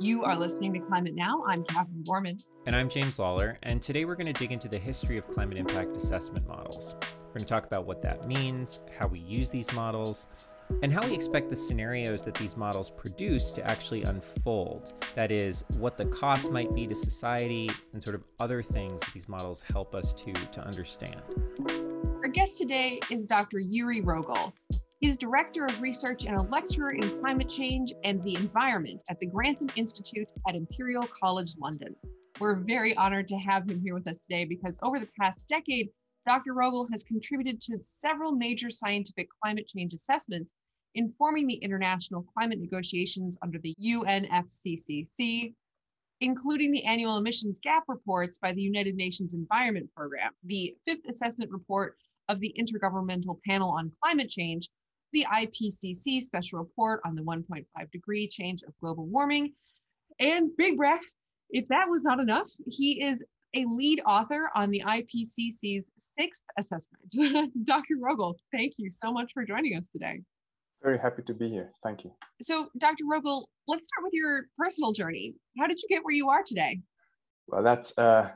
You are listening to Climate Now. I'm Katherine Borman. And I'm James Lawler. And today we're going to dig into the history of climate impact assessment models. We're going to talk about what that means, how we use these models, and how we expect the scenarios that these models produce to actually unfold. That is, what the cost might be to society and sort of other things that these models help us to, to understand. Our guest today is Dr. Joeri Rogelj. He's director of research and a lecturer in climate change and the environment at the Grantham Institute at Imperial College London. We're very honored to have him here with us today because over the past decade, Dr. Rogelj has contributed to several major scientific climate change assessments, informing the international climate negotiations under the UNFCCC, including the annual emissions gap reports by the United Nations Environment Program, the fifth assessment report of the Intergovernmental Panel on Climate Change, the IPCC special report on the 1.5 degree change of global warming. And big breath, if that was not enough, he is a lead author on the IPCC's sixth assessment. Dr. Rogelj, thank you so much for joining us today. Very happy to be here. Thank you. So, Dr. Rogelj, let's start with your personal journey. How did you get where you are today? Well, that's uh,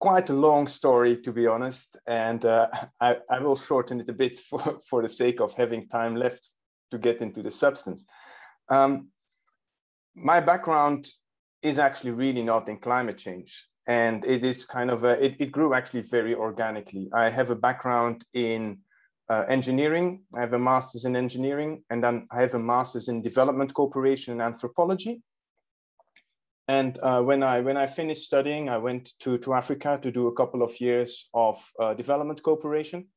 quite a long story, to be honest, and uh, I, I, will shorten it a bit for, for the sake of having time left to get into the substance. Um, my background is actually really not in climate change, and it is kind of a, it, it grew actually very organically. I have a background in uh, engineering. I have a master's in engineering, and then I have a master's in development cooperation and anthropology. And uh, when I when I finished studying, I went to to Africa to do a couple of years of uh, development cooperation.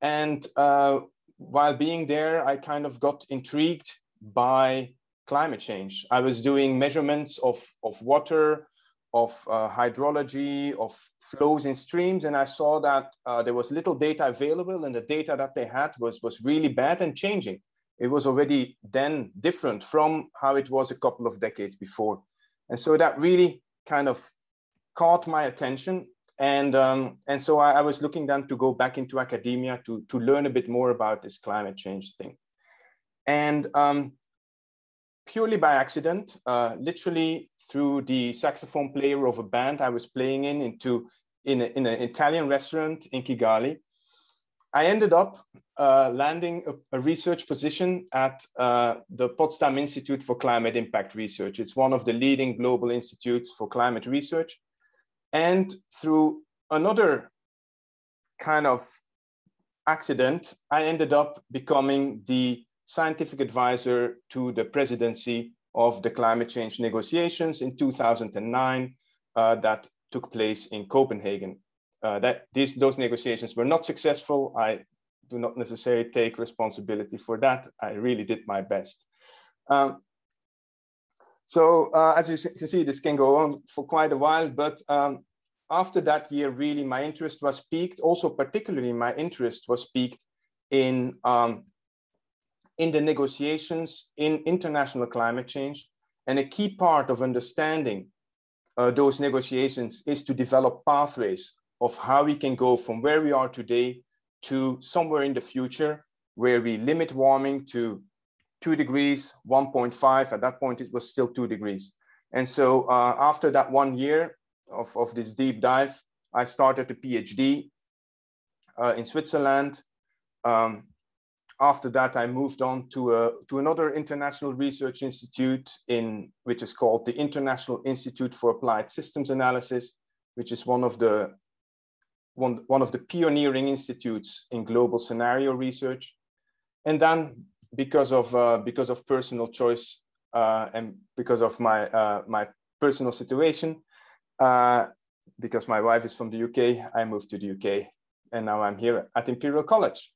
And uh, while being there, I kind of got intrigued by climate change. I was doing measurements of of water, of uh, hydrology, of flows in streams, and I saw that uh, there was little data available, and the data that they had was was really bad and changing. It was already then different from how it was a couple of decades before. And so that really kind of caught my attention. And, um, and so I, I, was looking then to go back into academia to, to learn a bit more about this climate change thing. And um, purely by accident, uh, literally through the saxophone player of a band I was playing in into in, a, in an Italian restaurant in Kigali, I ended up uh, landing a, a, research position at uh, the Potsdam Institute for Climate Impact Research. It's one of the leading global institutes for climate research. And through another kind of accident, I ended up becoming the scientific advisor to the presidency of the climate change negotiations in 2009 uh, that took place in Copenhagen uh, that these, those negotiations were not successful. I do not necessarily take responsibility for that. I really did my best. Um, so uh, as you can see, this can go on for quite a while, but um, after that year, really my interest was piqued. Also, particularly my interest was piqued in, um, in the negotiations in international climate change. And a key part of understanding uh, those negotiations is to develop pathways of how we can go from where we are today to somewhere in the future where we limit warming to two degrees, 1.5. At that point, it was still two degrees. And so uh, after that one year of, of this deep dive, I started a PhD uh, in Switzerland. Um, after that, I moved on to, a, to another international research institute in which is called the International Institute for Applied Systems Analysis, which is one of the one, one of the pioneering institutes in global scenario research. And then because of, uh, because of personal choice uh, and because of my, uh, my personal situation, uh, because my wife is from the UK, I moved to the UK and now I'm here at Imperial College.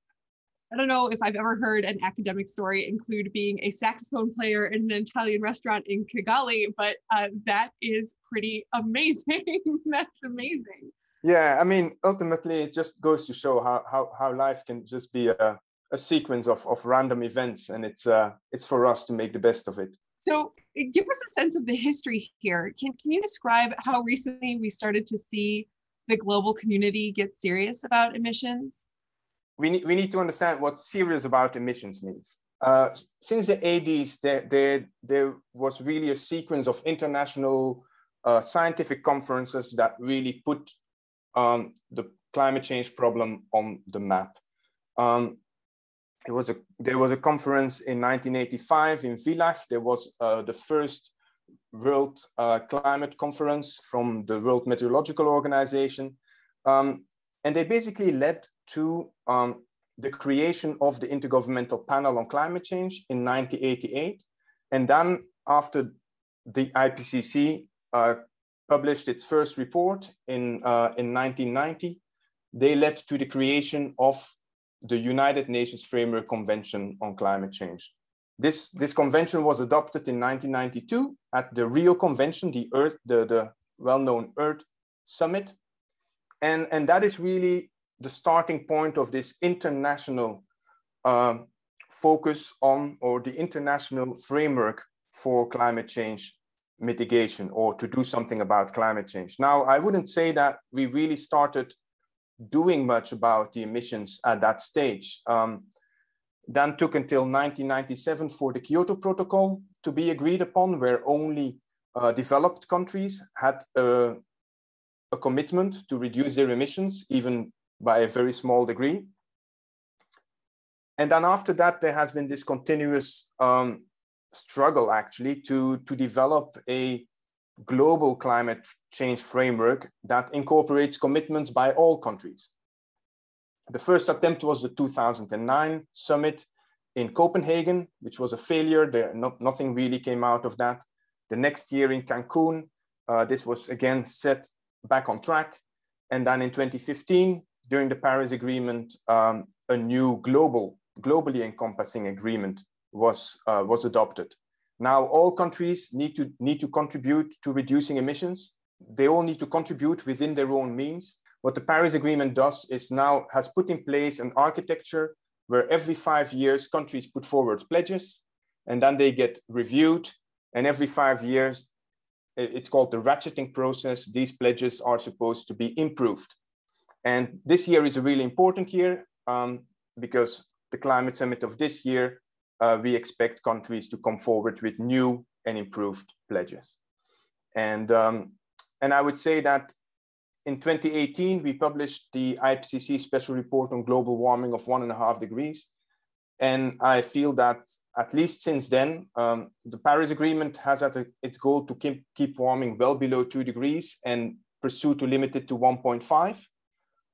I don't know if I've ever heard an academic story include being a saxophone player in an Italian restaurant in Kigali, but uh, that is pretty amazing. That's amazing yeah i mean ultimately it just goes to show how how, how life can just be a, a sequence of, of random events and it's uh it's for us to make the best of it. So eh, give us a sense of the history here. Can, can you describe how recently we started to see the global community get serious about emissions? We need, we need to understand what serious about emissions means. Uh, since the 80s, there, there, there was really a sequence of international uh, scientific conferences that really put um, the climate change problem on the map. Um, it was a, there was a conference in 1985 in Villach. There was uh, the first World uh, Climate Conference from the World Meteorological Organization. Um, and they basically led to um, the creation of the Intergovernmental Panel on Climate Change in 1988. And then after the IPCC uh, published its first report in, uh, in 1990, they led to the creation of the United Nations Framework Convention on Climate Change. This, this convention was adopted in 1992 at the Rio Convention, the, Earth, the, the well-known Earth Summit. And, and that is really the starting point of this international uh, focus on, or the international framework for climate change mitigation or to do something about climate change. Now, I wouldn't say that we really started doing much about the emissions at that stage. Um, then took until 1997 for the Kyoto Protocol to be agreed upon, where only uh, developed countries had a commitment to reduce their emissions, even by a very small degree. And then after that, there has been this continuous um, struggle actually to, to develop a global climate change framework that incorporates commitments by all countries. The first attempt was the 2009 summit in Copenhagen, which was a failure. There, nothing really came out of that. The next year in Cancun, uh, this was again set back on track. And then in 2015, during the Paris Agreement, um, a new global, globally encompassing agreement was, uh, was adopted. Now all countries need to, need to contribute to reducing emissions. They all need to contribute within their own means. What the Paris Agreement does is now has put in place an architecture where every five years countries put forward pledges and then they get reviewed. And every five years, it's called the ratcheting process. These pledges are supposed to be improved. And this year is a really important year um, because the climate summit of this year uh, we expect countries to come forward with new and improved pledges. And, um, and I would say that in 2018, we published the IPCC special report on global warming of one and a half degrees. And I feel that at least since then, um, the Paris Agreement has as its goal to keep, keep warming well below two degrees and pursue to limit it to 1.5.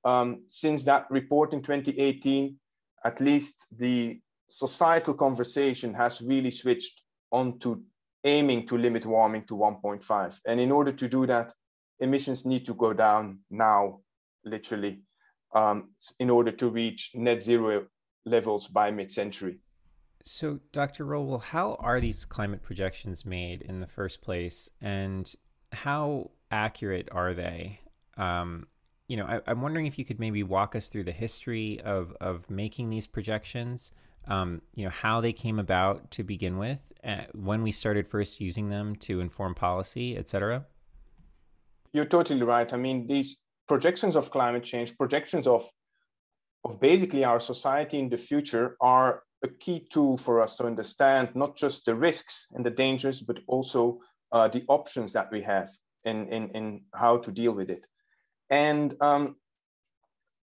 Um, since that report in 2018, at least the societal conversation has really switched on to aiming to limit warming to 1.5. And in order to do that, emissions need to go down now, literally, um, in order to reach net zero levels by mid-century. So, Dr. Rowell, how are these climate projections made in the first place, and how accurate are they? Um, you know, I, am wondering if you could maybe walk us through the history of of making these projections, um, you know, how they came about to begin with, uh, when we started first using them to inform policy, et cetera? You're totally right. I mean, these projections of climate change, projections of, of basically our society in the future are a key tool for us to understand not just the risks and the dangers, but also uh, the options that we have in, in, in how to deal with it. And um,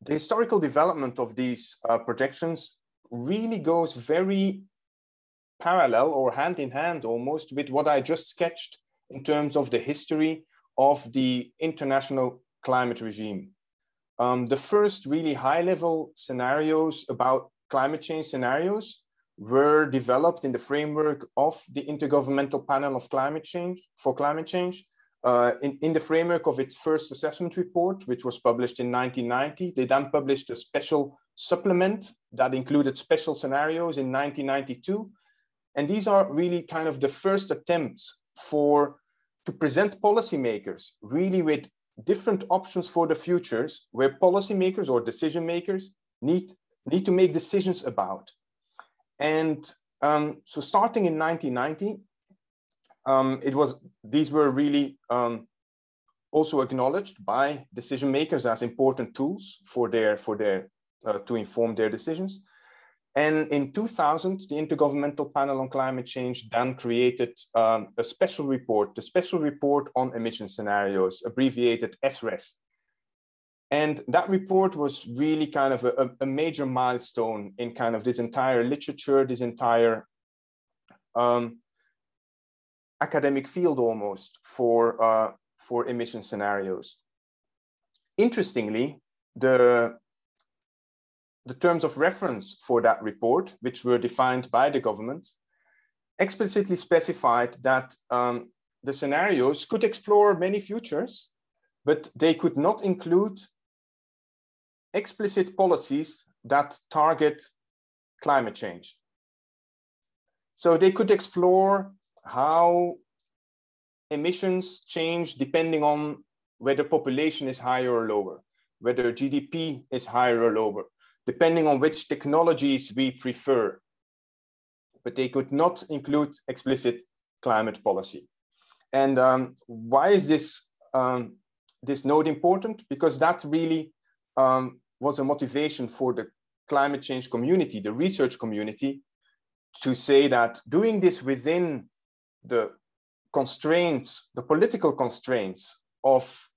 the historical development of these uh, projections really goes very parallel or hand in hand almost with what I just sketched in terms of the history of the international climate regime. Um, the first really high level scenarios about climate change scenarios were developed in the framework of the Intergovernmental Panel of Climate Change for Climate Change. Uh, in, in the framework of its first assessment report, which was published in 1990, they then published a special supplement that included special scenarios in 1992. And these are really kind of the first attempts for to present policymakers really with different options for the futures where policymakers or decision makers need, need to make decisions about. And um, so starting in 1990, um, it was these were really um, also acknowledged by decision makers as important tools for their for their uh, to inform their decisions. And in 2000, the Intergovernmental Panel on Climate Change then created um, a special report, the Special Report on Emission Scenarios, abbreviated SRES. And that report was really kind of a, a major milestone in kind of this entire literature, this entire um, academic field almost for, uh, for emission scenarios. Interestingly, the the terms of reference for that report, which were defined by the government, explicitly specified that um, the scenarios could explore many futures, but they could not include explicit policies that target climate change. So they could explore how emissions change depending on whether population is higher or lower, whether GDP is higher or lower, depending on which technologies we prefer. But they could not include explicit climate policy. And um, why is this, um, this node important? Because that really um, was a motivation for the climate change community, the research community, to say that doing this within the constraints, the political constraints of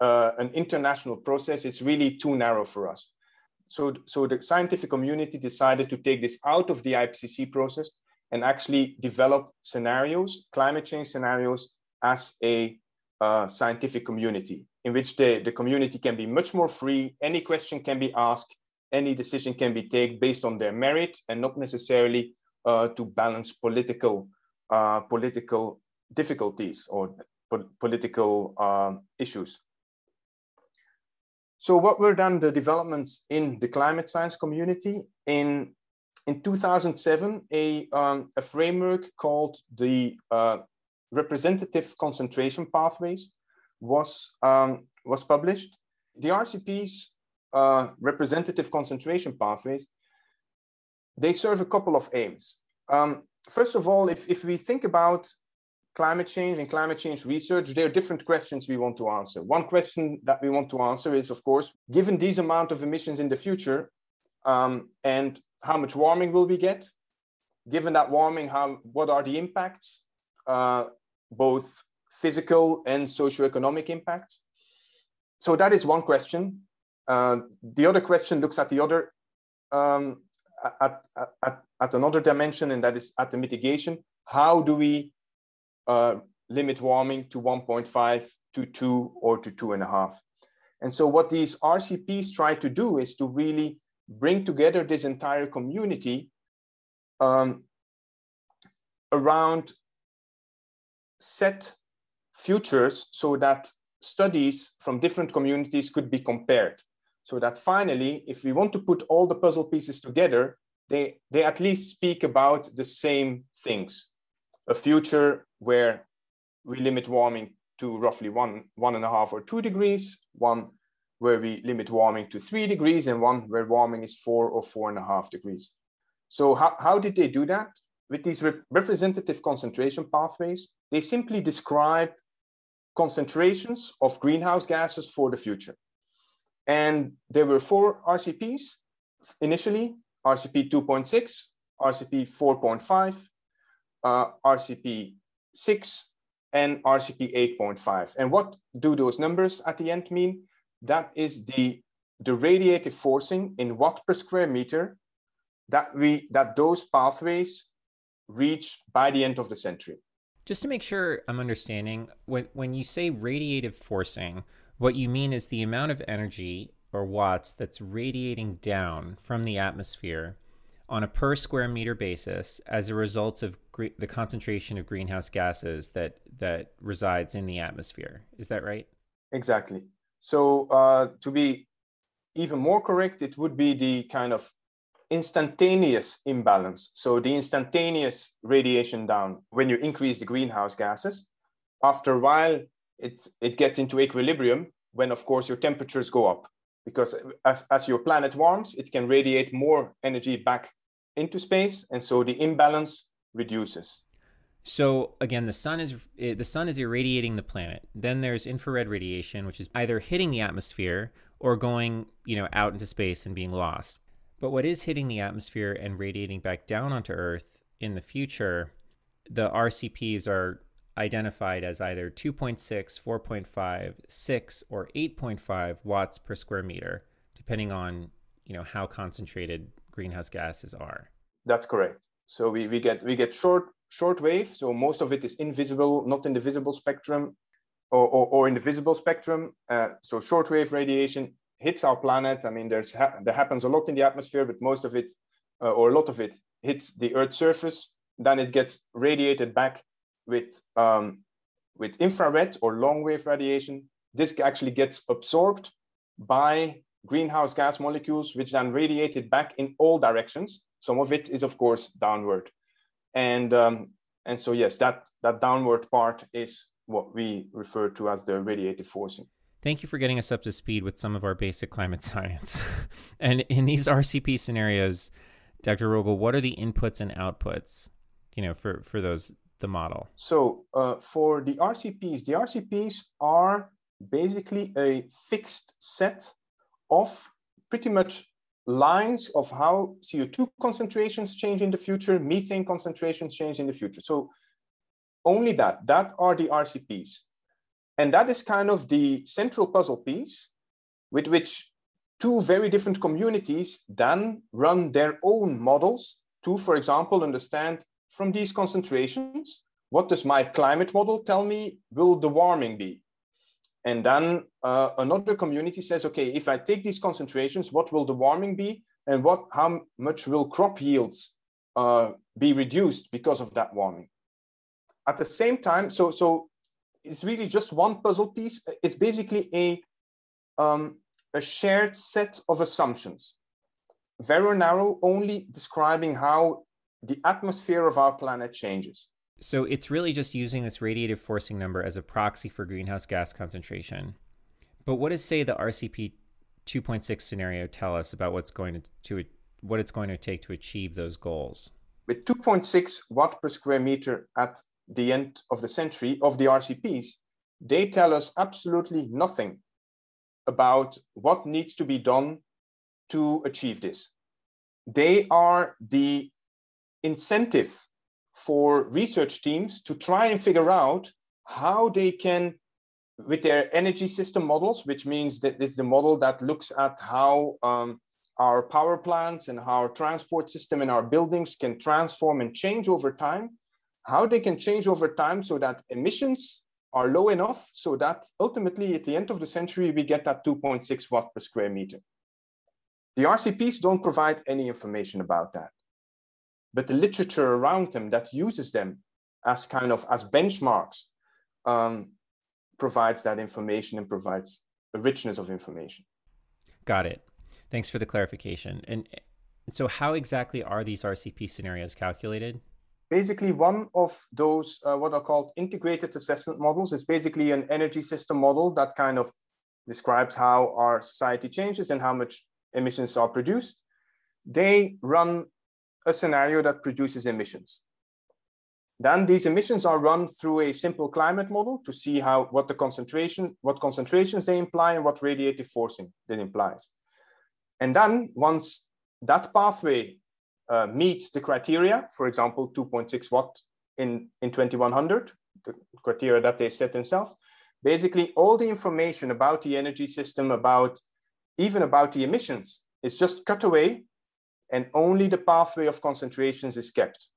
uh, an international process is really too narrow for us so, so the scientific community decided to take this out of the IPCC process and actually develop scenarios, climate change scenarios, as a uh, scientific community in which the, the community can be much more free. Any question can be asked, any decision can be taken based on their merit and not necessarily uh, to balance political, uh, political difficulties or po political um, issues. So what were then the developments in the climate science community? In, in 2007, a, um, a framework called the uh, Representative Concentration Pathways was, um, was published. The RCP's uh, representative concentration pathways, they serve a couple of aims. Um, first of all, if, if we think about climate change and climate change research, there are different questions we want to answer. One question that we want to answer is, of course, given these amount of emissions in the future, um, and how much warming will we get? Given that warming, how what are the impacts, uh, both physical and socioeconomic impacts? So that is one question. Uh, the other question looks at the other um, at, at, at another dimension, and that is at the mitigation. How do we uh, limit warming to 1.5 to 2 or to 2.5. And so what these RCPs try to do is to really bring together this entire community um, around set futures so that studies from different communities could be compared. So that finally, if we want to put all the puzzle pieces together, they, they at least speak about the same things a future where we limit warming to roughly one, one and a half or two degrees, one where we limit warming to three degrees, and one where warming is four or four and a half degrees. So how, how did they do that? With these re representative concentration pathways, they simply describe concentrations of greenhouse gases for the future. And there were four RCPs initially, RCP 2.6, RCP 4.5, uh, RCP 6 and RCP 8.5. And what do those numbers at the end mean? That is the, the radiative forcing in watt per square meter that, we, that those pathways reach by the end of the century. Just to make sure I'm understanding, when, when you say radiative forcing, what you mean is the amount of energy or watts that's radiating down from the atmosphere on a per square meter basis as a result of gre- the concentration of greenhouse gases that that resides in the atmosphere. Is that right? Exactly. So uh, to be even more correct, it would be the kind of instantaneous imbalance. So the instantaneous radiation down when you increase the greenhouse gases. After a while, it, it gets into equilibrium when, of course, your temperatures go up. Because as, as your planet warms, it can radiate more energy back into space, and so the imbalance reduces. So again, the sun is eh, the sun is irradiating the planet. Then there's infrared radiation, which is either hitting the atmosphere or going, you know, out into space and being lost. But what is hitting the atmosphere and radiating back down onto Earth in the future, the RCPs are identified as either 2.6, 4.5, 6, or 8.5 watts per square meter, depending on you know how concentrated greenhouse gases are. That's correct. So we, we get we get short short wave. So most of it is invisible, not in the visible spectrum, or, or, or in the visible spectrum. Uh, so shortwave radiation hits our planet. I mean, there's ha there happens a lot in the atmosphere, but most of it, uh, or a lot of it, hits the Earth's surface. Then it gets radiated back with um, with infrared or long wave radiation. This actually gets absorbed by greenhouse gas molecules, which then radiated back in all directions. Some of it is, of course, downward, and um, and so yes, that that downward part is what we refer to as the radiative forcing. Thank you for getting us up to speed with some of our basic climate science. and in these RCP scenarios, Dr. Rogelj, what are the inputs and outputs, you know, for, for those, the model? So uh, for the RCPs, the RCPs are basically a fixed set of pretty much lines of how CO2 concentrations change in the future, methane concentrations change in the future. So only that, that are the RCPs. And that is kind of the central puzzle piece with which two very different communities then run their own models to, for example, understand from these concentrations, what does my climate model tell me will the warming be? And then uh, another community says, okay, if I take these concentrations, what will the warming be? And what, how much will crop yields uh, be reduced because of that warming? At the same time, so, so it's really just one puzzle piece. It's basically a, um, a shared set of assumptions, very narrow, only describing how the atmosphere of our planet changes. So it's really just using this radiative forcing number as a proxy for greenhouse gas concentration. But what does say the RCP 2.6 scenario tell us about what's going to, to what it's going to take to achieve those goals? With 2.6 watt per square meter at the end of the century of the RCPs, they tell us absolutely nothing about what needs to be done to achieve this. They are the incentive for research teams to try and figure out how they can, with their energy system models, which means that it's the model that looks at how um, our power plants and our transport system in our buildings can transform and change over time, how they can change over time so that emissions are low enough so that ultimately at the end of the century, we get that 2.6 watt per square meter. The RCPs don't provide any information about that. But the literature around them that uses them as kind of as benchmarks um, provides that information and provides a richness of information. Got it. Thanks for the clarification. And so how exactly are these RCP scenarios calculated? basically one of those uh, what are called integrated assessment models is basically an energy system model that kind of describes how our society changes and how much emissions are produced they run a scenario that produces emissions. Then these emissions are run through a simple climate model to see how what the concentration what concentrations they imply and what radiative forcing that implies. And then once that pathway uh, meets the criteria, for example, 2.6 watt in, in 2100, the criteria that they set themselves, basically all the information about the energy system, about even about the emissions is just cut away and only the pathway of concentrations is kept.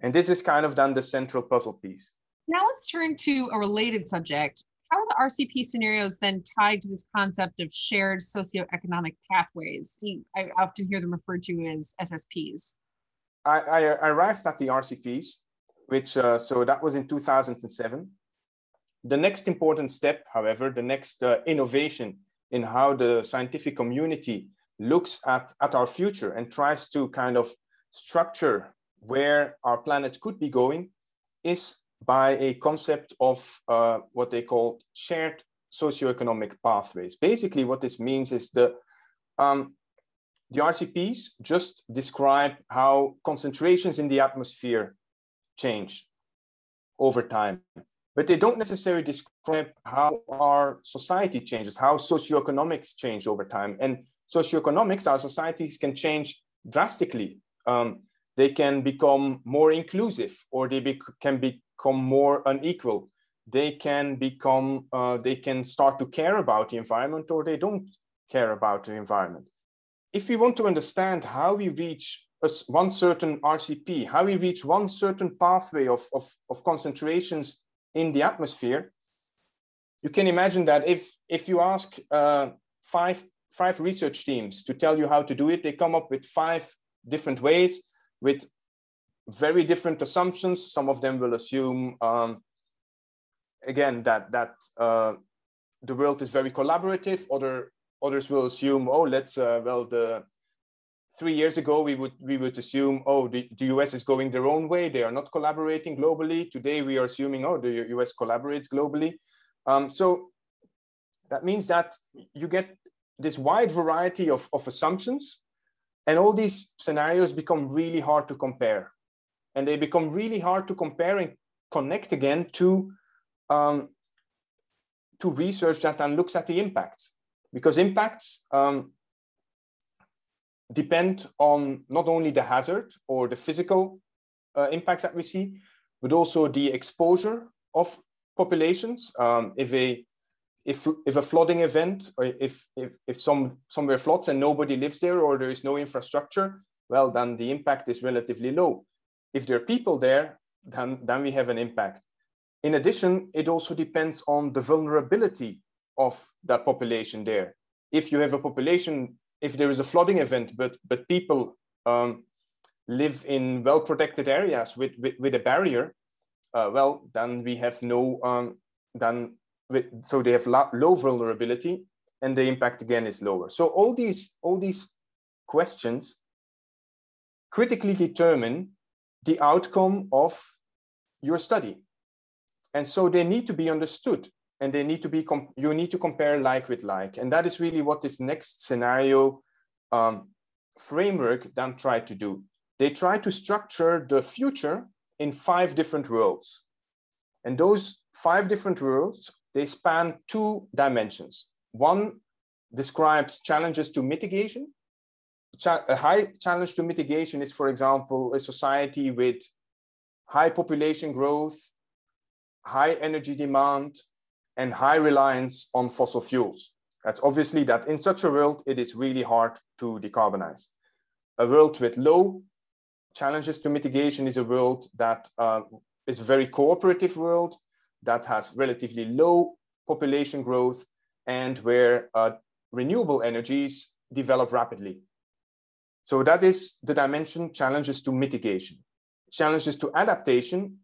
And this is kind of then the central puzzle piece. Now let's turn to a related subject, how are the RCP scenarios then tied to this concept of shared socioeconomic pathways? I often hear them referred to as SSPs. I, I arrived at the RCPs, which uh, so that was in 2007. The next important step, however, the next uh, innovation in how the scientific community looks at, at our future and tries to kind of structure where our planet could be going is by a concept of uh, what they call shared socioeconomic pathways. Basically, what this means is the um, the RCPs just describe how concentrations in the atmosphere change over time, but they don't necessarily describe how our society changes, how socioeconomics change over time. And socioeconomics, our societies can change drastically. Um, they can become more inclusive or they bec can become more unequal. They can become, uh, they can start to care about the environment or they don't care about the environment. If we want to understand how we reach a, one certain RCP, how we reach one certain pathway of, of, of concentrations in the atmosphere, you can imagine that if, if you ask uh, five, five research teams to tell you how to do it, they come up with five different ways with very different assumptions. Some of them will assume, um, again, that, that uh, the world is very collaborative. Other, others will assume, oh, let's, uh, well, the three years ago, we would, we would assume, oh, the, the US is going their own way. They are not collaborating globally. Today, we are assuming, oh, the US collaborates globally. Um, so that means that you get this wide variety of, of assumptions and all these scenarios become really hard to compare and they become really hard to compare and connect again to um, to research that then looks at the impacts because impacts um, depend on not only the hazard or the physical uh, impacts that we see but also the exposure of populations. Um, if a if if a flooding event or if if if some somewhere floods and nobody lives there or there is no infrastructure, well then the impact is relatively low. If there are people there, then then we have an impact. In addition, it also depends on the vulnerability of that population there. If you have a population, if there is a flooding event, but but people um, live in well protected areas with, with, with a barrier, uh, well, then we have no, um, then so they have low vulnerability and the impact again is lower. So all these, all these questions critically determine the outcome of your study. And so they need to be understood and they need to be, you need to compare like with like. And that is really what this next scenario um, framework then tried to do. They try to structure the future in five different worlds. And those five different worlds, they span two dimensions. One describes challenges to mitigation. a high challenge to mitigation is, for example, a society with high population growth, high energy demand, and high reliance on fossil fuels. That's obviously that in such a world, it is really hard to decarbonize. A world with low challenges to mitigation is a world that uh, is a very cooperative world that has relatively low population growth and where uh, renewable energies develop rapidly. So that is the dimension challenges to mitigation. Challenges to adaptation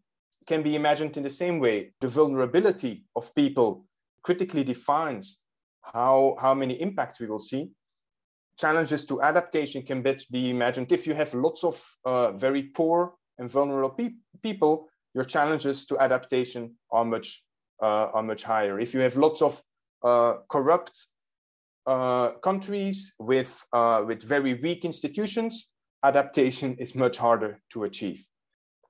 can be imagined in the same way. The vulnerability of people critically defines how, how many impacts we will see challenges to adaptation can best be imagined if you have lots of uh, very poor and vulnerable pe people your challenges to adaptation are much uh, are much higher if you have lots of uh, corrupt uh, countries with uh, with very weak institutions adaptation is much harder to achieve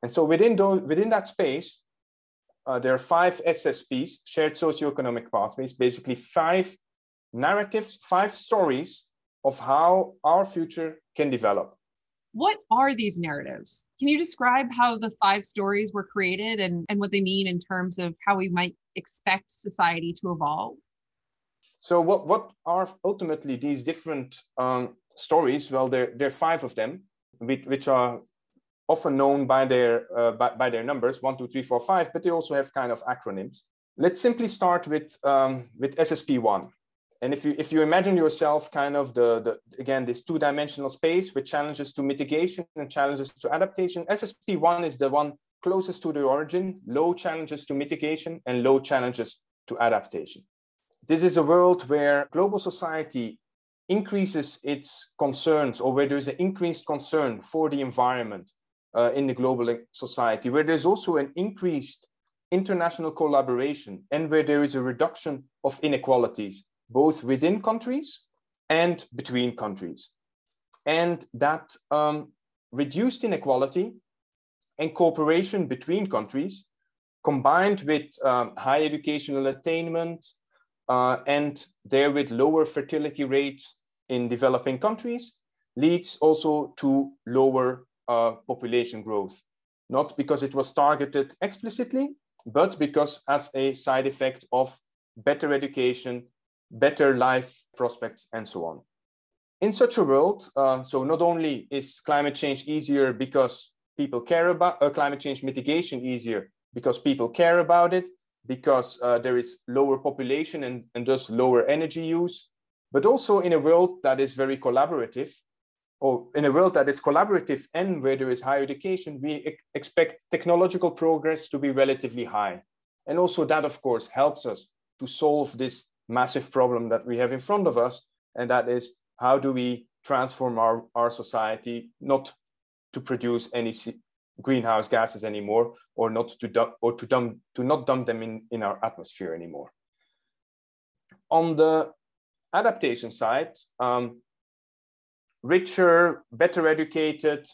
and so within those within that space uh, there are five SSPs, shared socioeconomic pathways, basically five narratives, five stories of how our future can develop. What are these narratives? Can you describe how the five stories were created and, and what they mean in terms of how we might expect society to evolve? So, what, what are ultimately these different um, stories? Well, there, there are five of them, which are often known by their, uh, by, by, their numbers one, two, three, four, five, but they also have kind of acronyms. Let's simply start with, um, with SSP1 and if you if you imagine yourself kind of the, the again this two-dimensional space with challenges to mitigation and challenges to adaptation ssp1 is the one closest to the origin low challenges to mitigation and low challenges to adaptation. This is a world where global society increases its concerns or where there's an increased concern for the environment uh, in the global society where there's also an increased international collaboration and where there is a reduction of inequalities both within countries and between countries. And that um, reduced inequality and cooperation between countries, combined with um, high educational attainment uh, and therewith lower fertility rates in developing countries leads also to lower uh, population growth, not because it was targeted explicitly, but because as a side effect of better education, better life prospects, and so on. In such a world, uh, so not only is climate change easier because people care about uh, climate change mitigation easier because people care about it, because uh, there is lower population and, and thus lower energy use, but also in a world that is very collaborative, or in a world that is collaborative and where there is higher education, we e expect technological progress to be relatively high. And also that, of course, helps us to solve this massive problem that we have in front of us. And that is, how do we transform our, our society, not to produce any greenhouse gases anymore, or not to dump, or to dump, to not dump them in, in our atmosphere anymore. On the adaptation side, um, richer, better educated,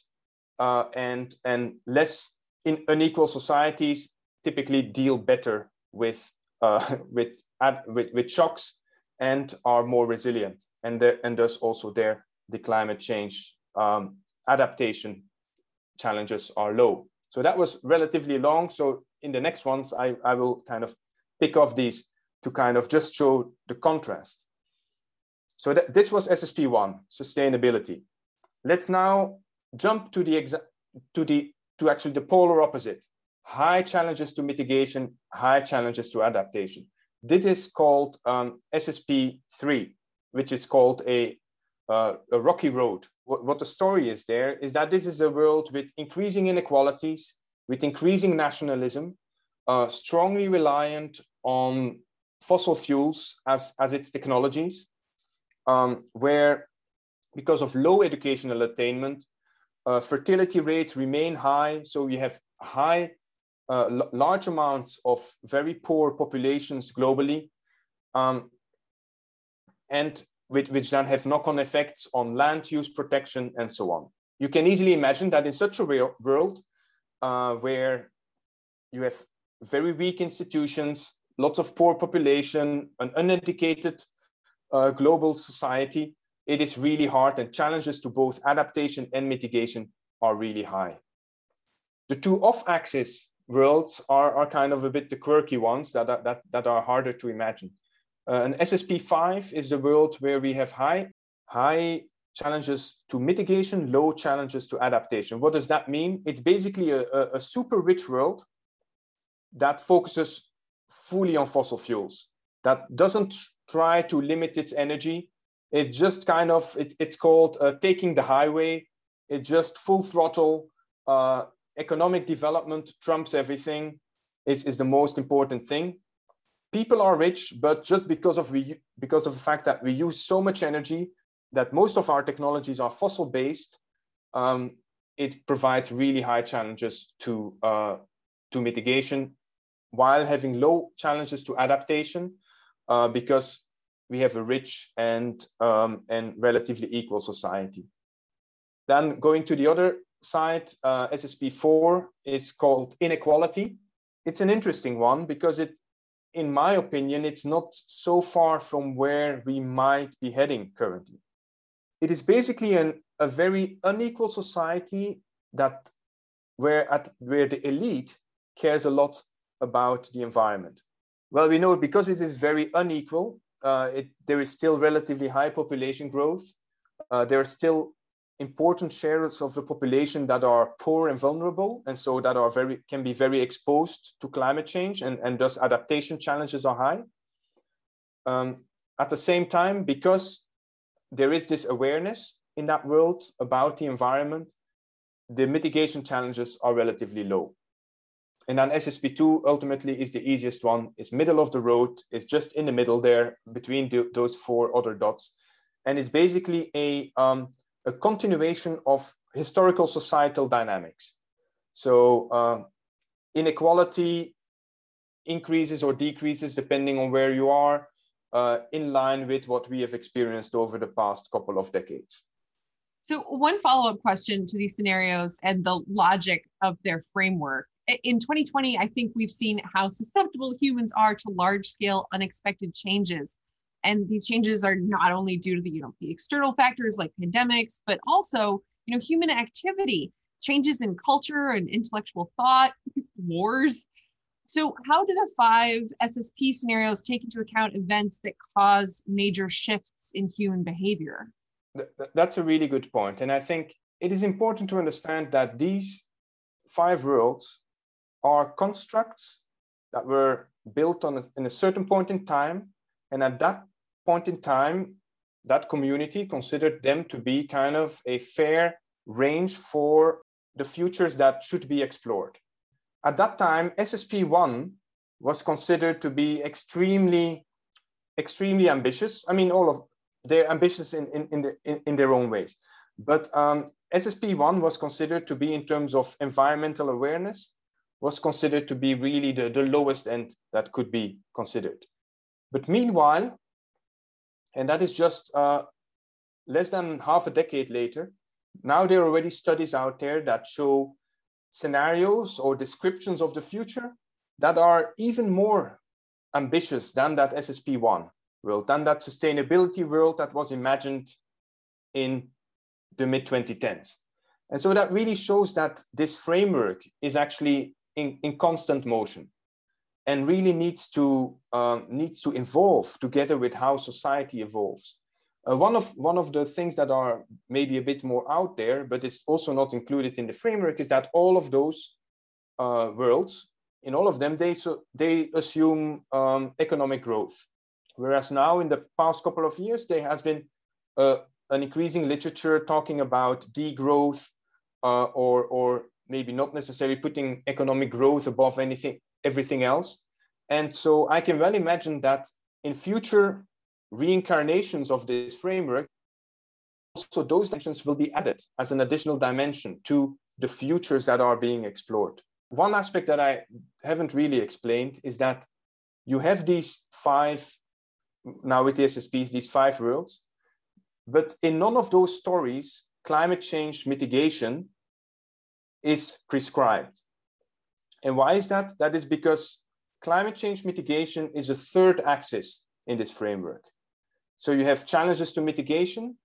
uh, and, and less in unequal societies typically deal better with, uh, with, with, with shocks and are more resilient. And, and thus also there, the climate change um, adaptation challenges are low. So that was relatively long. So in the next ones, I, I will kind of pick off these to kind of just show the contrast. So that, this was SSP1, sustainability. Let's now jump to the to the to actually the polar opposite. High challenges to mitigation, high challenges to adaptation. This is called um, SSP3, which is called a, uh, a rocky road. What, what the story is there is that this is a world with increasing inequalities, with increasing nationalism, uh, strongly reliant on fossil fuels as, as its technologies, um, where because of low educational attainment, uh, fertility rates remain high. So you have high, uh, large amounts of very poor populations globally, um, and which, which then have knock-on effects on land use protection and so on. You can easily imagine that in such a world uh, where you have very weak institutions, lots of poor population, an uneducated uh, global society, it is really hard and challenges to both adaptation and mitigation are really high. The two off-axis worlds are, are kind of a bit the quirky ones that, are, that, that are harder to imagine. Uh, an SSP5 is the world where we have high, high challenges to mitigation, low challenges to adaptation. What does that mean? It's basically a, a, a super rich world that focuses fully on fossil fuels, that doesn't try to limit its energy. It just kind of, it, it's called uh, taking the highway. It just full throttle. Uh, economic development trumps everything is, is the most important thing. People are rich, but just because of, we, because of the fact that we use so much energy, that most of our technologies are fossil based, um, it provides really high challenges to, uh, to mitigation while having low challenges to adaptation uh, because we have a rich and, um, and relatively equal society. Then going to the other side, uh, SSP4 is called inequality. It's an interesting one because it, in my opinion, it's not so far from where we might be heading currently. It is basically an, a very unequal society that where, at, where the elite cares a lot about the environment. Well, we know because it is very unequal, uh, it, there is still relatively high population growth. Uh, there are still important shares of the population that are poor and vulnerable, and so that are very can be very exposed to climate change, and, and thus adaptation challenges are high. Um, at the same time, because there is this awareness in that world about the environment, the mitigation challenges are relatively low. And then SSP2 ultimately is the easiest one. It's middle of the road. It's just in the middle there between the, those four other dots. And it's basically a, um, a continuation of historical societal dynamics. So uh, inequality increases or decreases depending on where you are, uh, in line with what we have experienced over the past couple of decades. So, one follow up question to these scenarios and the logic of their framework in 2020, I think we've seen how susceptible humans are to large scale unexpected changes. And these changes are not only due to the, you know, the external factors like pandemics, but also, you know, human activity, changes in culture and intellectual thought, wars. So, how do the five SSP scenarios take into account events that cause major shifts in human behavior? That's a really good point. And I think it is important to understand that these five worlds are constructs that were built on a, in a certain point in time. And at that point in time, that community considered them to be kind of a fair range for the futures that should be explored. At that time, SSP1 was considered to be extremely, extremely ambitious. I mean, all of they're ambitious in, in, in, the, in, in their own ways. But um, SSP1 was considered to be, in terms of environmental awareness, was considered to be really the, the lowest end that could be considered. But meanwhile, and that is just uh, less than half a decade later, now there are already studies out there that show scenarios or descriptions of the future that are even more ambitious than that SSP1 world, than that sustainability world that was imagined in the mid 2010s. And so that really shows that this framework is actually in, in constant motion and really needs to, um, needs to evolve together with how society evolves. Uh, one of one of the things that are maybe a bit more out there, but it's also not included in the framework, is that all of those uh, worlds, in all of them, they so they assume um, economic growth, whereas now in the past couple of years there has been uh, an increasing literature talking about degrowth, uh, or or maybe not necessarily putting economic growth above anything everything else, and so I can well imagine that in future reincarnations of this framework, also those dimensions will be added as an additional dimension to the futures that are being explored. One aspect that I haven't really explained is that you have these five, now with the SSPs, these five worlds, but in none of those stories, climate change mitigation is prescribed. And why is that? That is because climate change mitigation is a third axis in this framework. So you have challenges to mitigation,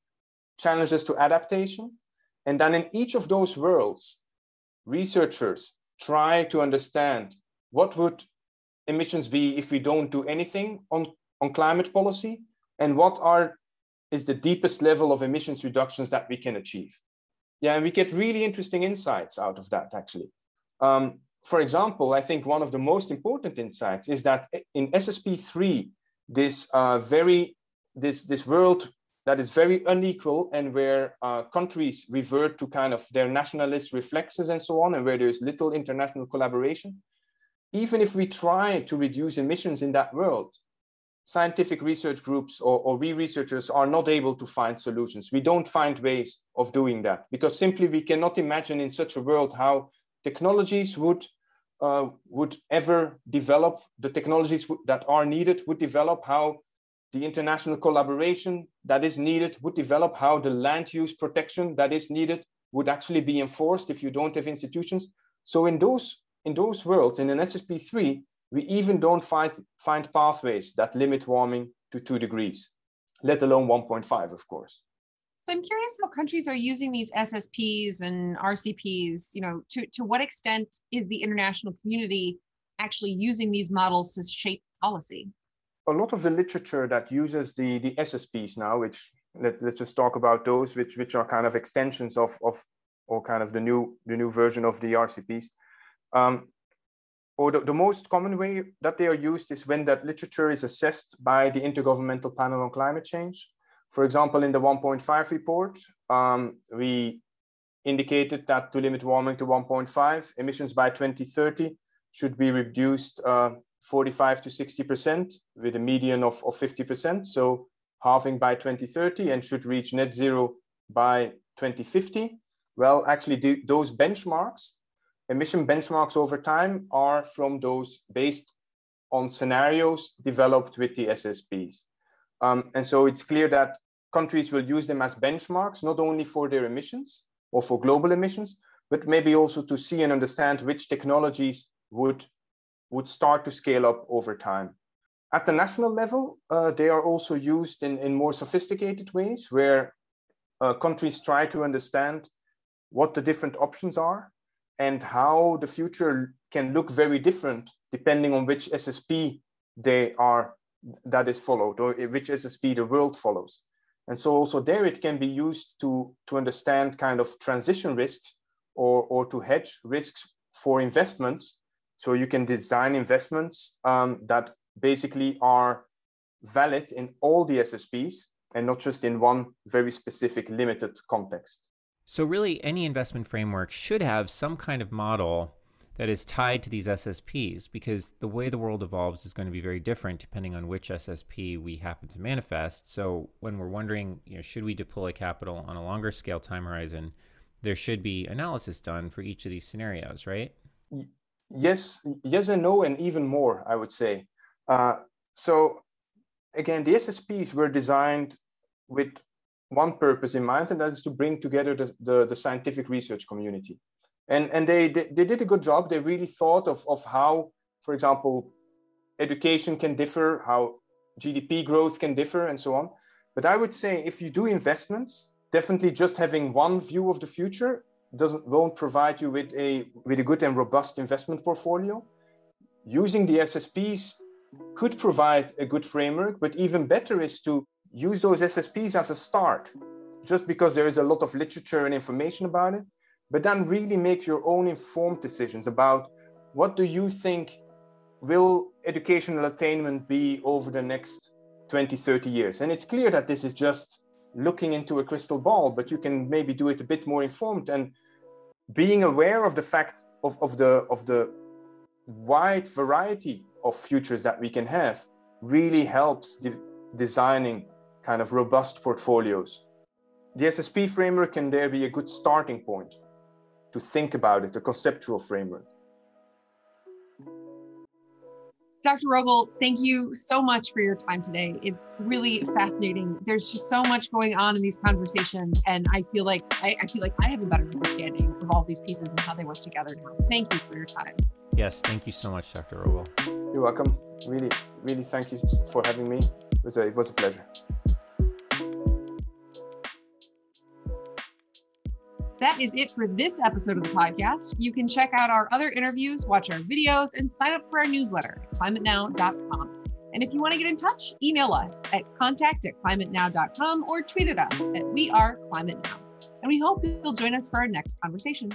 challenges to adaptation. And then in each of those worlds, researchers try to understand what would emissions be if we don't do anything on, on climate policy and what are is the deepest level of emissions reductions that we can achieve. Yeah, and we get really interesting insights out of that actually. Um, for example, I think one of the most important insights is that in SSP3, this uh, very this this world that is very unequal and where uh, countries revert to kind of their nationalist reflexes and so on, and where there's little international collaboration. Even if we try to reduce emissions in that world, scientific research groups or, or we researchers are not able to find solutions. We don't find ways of doing that because simply we cannot imagine in such a world how technologies would uh, would ever develop, the technologies that are needed would develop, how the international collaboration that is needed would develop, how the land use protection that is needed would actually be enforced if you don't have institutions. So in those, in those worlds, in an SSP3, we even don't find, find pathways that limit warming to two degrees, let alone 1.5, of course. So I'm curious how countries are using these SSPs and RCPs, you know, to, to what extent is the international community actually using these models to shape policy? a lot of the literature that uses the, the SSPs now, which let's, let's just talk about those, which, which are kind of extensions of, of or kind of the new, the new version of the RCPs. Um, or the, the most common way that they are used is when that literature is assessed by the Intergovernmental Panel on Climate Change. For example, in the 1.5 report, um, we indicated that to limit warming to 1.5, emissions by 2030 should be reduced uh, 45 to 60% with a median of, of 50%. So halving by 2030 and should reach net zero by 2050. Well, actually, those benchmarks, emission benchmarks over time, are from those based on scenarios developed with the SSPs. Um, and so it's clear that countries will use them as benchmarks, not only for their emissions or for global emissions, but maybe also to see and understand which technologies would would start to scale up over time. at the national level, uh, they are also used in, in more sophisticated ways where uh, countries try to understand what the different options are and how the future can look very different depending on which SSP they are that is followed or which SSP the world follows. And so also there it can be used to, to understand kind of transition risks or, or to hedge risks for investments. So you can design investments um, that basically are valid in all the SSPs and not just in one very specific limited context. So, really, any investment framework should have some kind of model that is tied to these SSPs because the way the world evolves is going to be very different depending on which SSP we happen to manifest. So, when we're wondering, you know, should we deploy capital on a longer scale time horizon, there should be analysis done for each of these scenarios, right? Yes, yes, and no, and even more, I would say. Uh, so again, the SSPs were designed with one purpose in mind, and that is to bring together the, the, the scientific research community. And, and they, they, did a good job. They really thought of, of how, for example, education can differ, how GDP growth can differ, and so on. But I would say if you do investments, definitely just having one view of the future doesn't won't provide you with a with a good and robust investment portfolio. Using the SSPs could provide a good framework, but even better is to use those SSPs as a start, just because there is a lot of literature and information about it, but then really make your own informed decisions about what do you think will educational attainment be over the next 20, 30 years. And it's clear that this is just looking into a crystal ball, but you can maybe do it a bit more informed and being aware of the fact of, of the of the wide variety of futures that we can have really helps de- designing kind of robust portfolios. The SSP framework can there be a good starting point to think about it, a conceptual framework. Dr. Rogelj, thank you so much for your time today. It's really fascinating. There's just so much going on in these conversations, and I feel like I, I feel like I have a better understanding of all these pieces and how they work together now. Thank you for your time. Yes, thank you so much, Dr. Rogelj. You're welcome. Really, really thank you for having me. It was a, it was a pleasure. That is it for this episode of the podcast. You can check out our other interviews, watch our videos, and sign up for our newsletter at climatenow.com. And if you want to get in touch, email us at contact at climatenow.com or tweet at us at We Are Climate Now. And we hope you'll join us for our next conversation.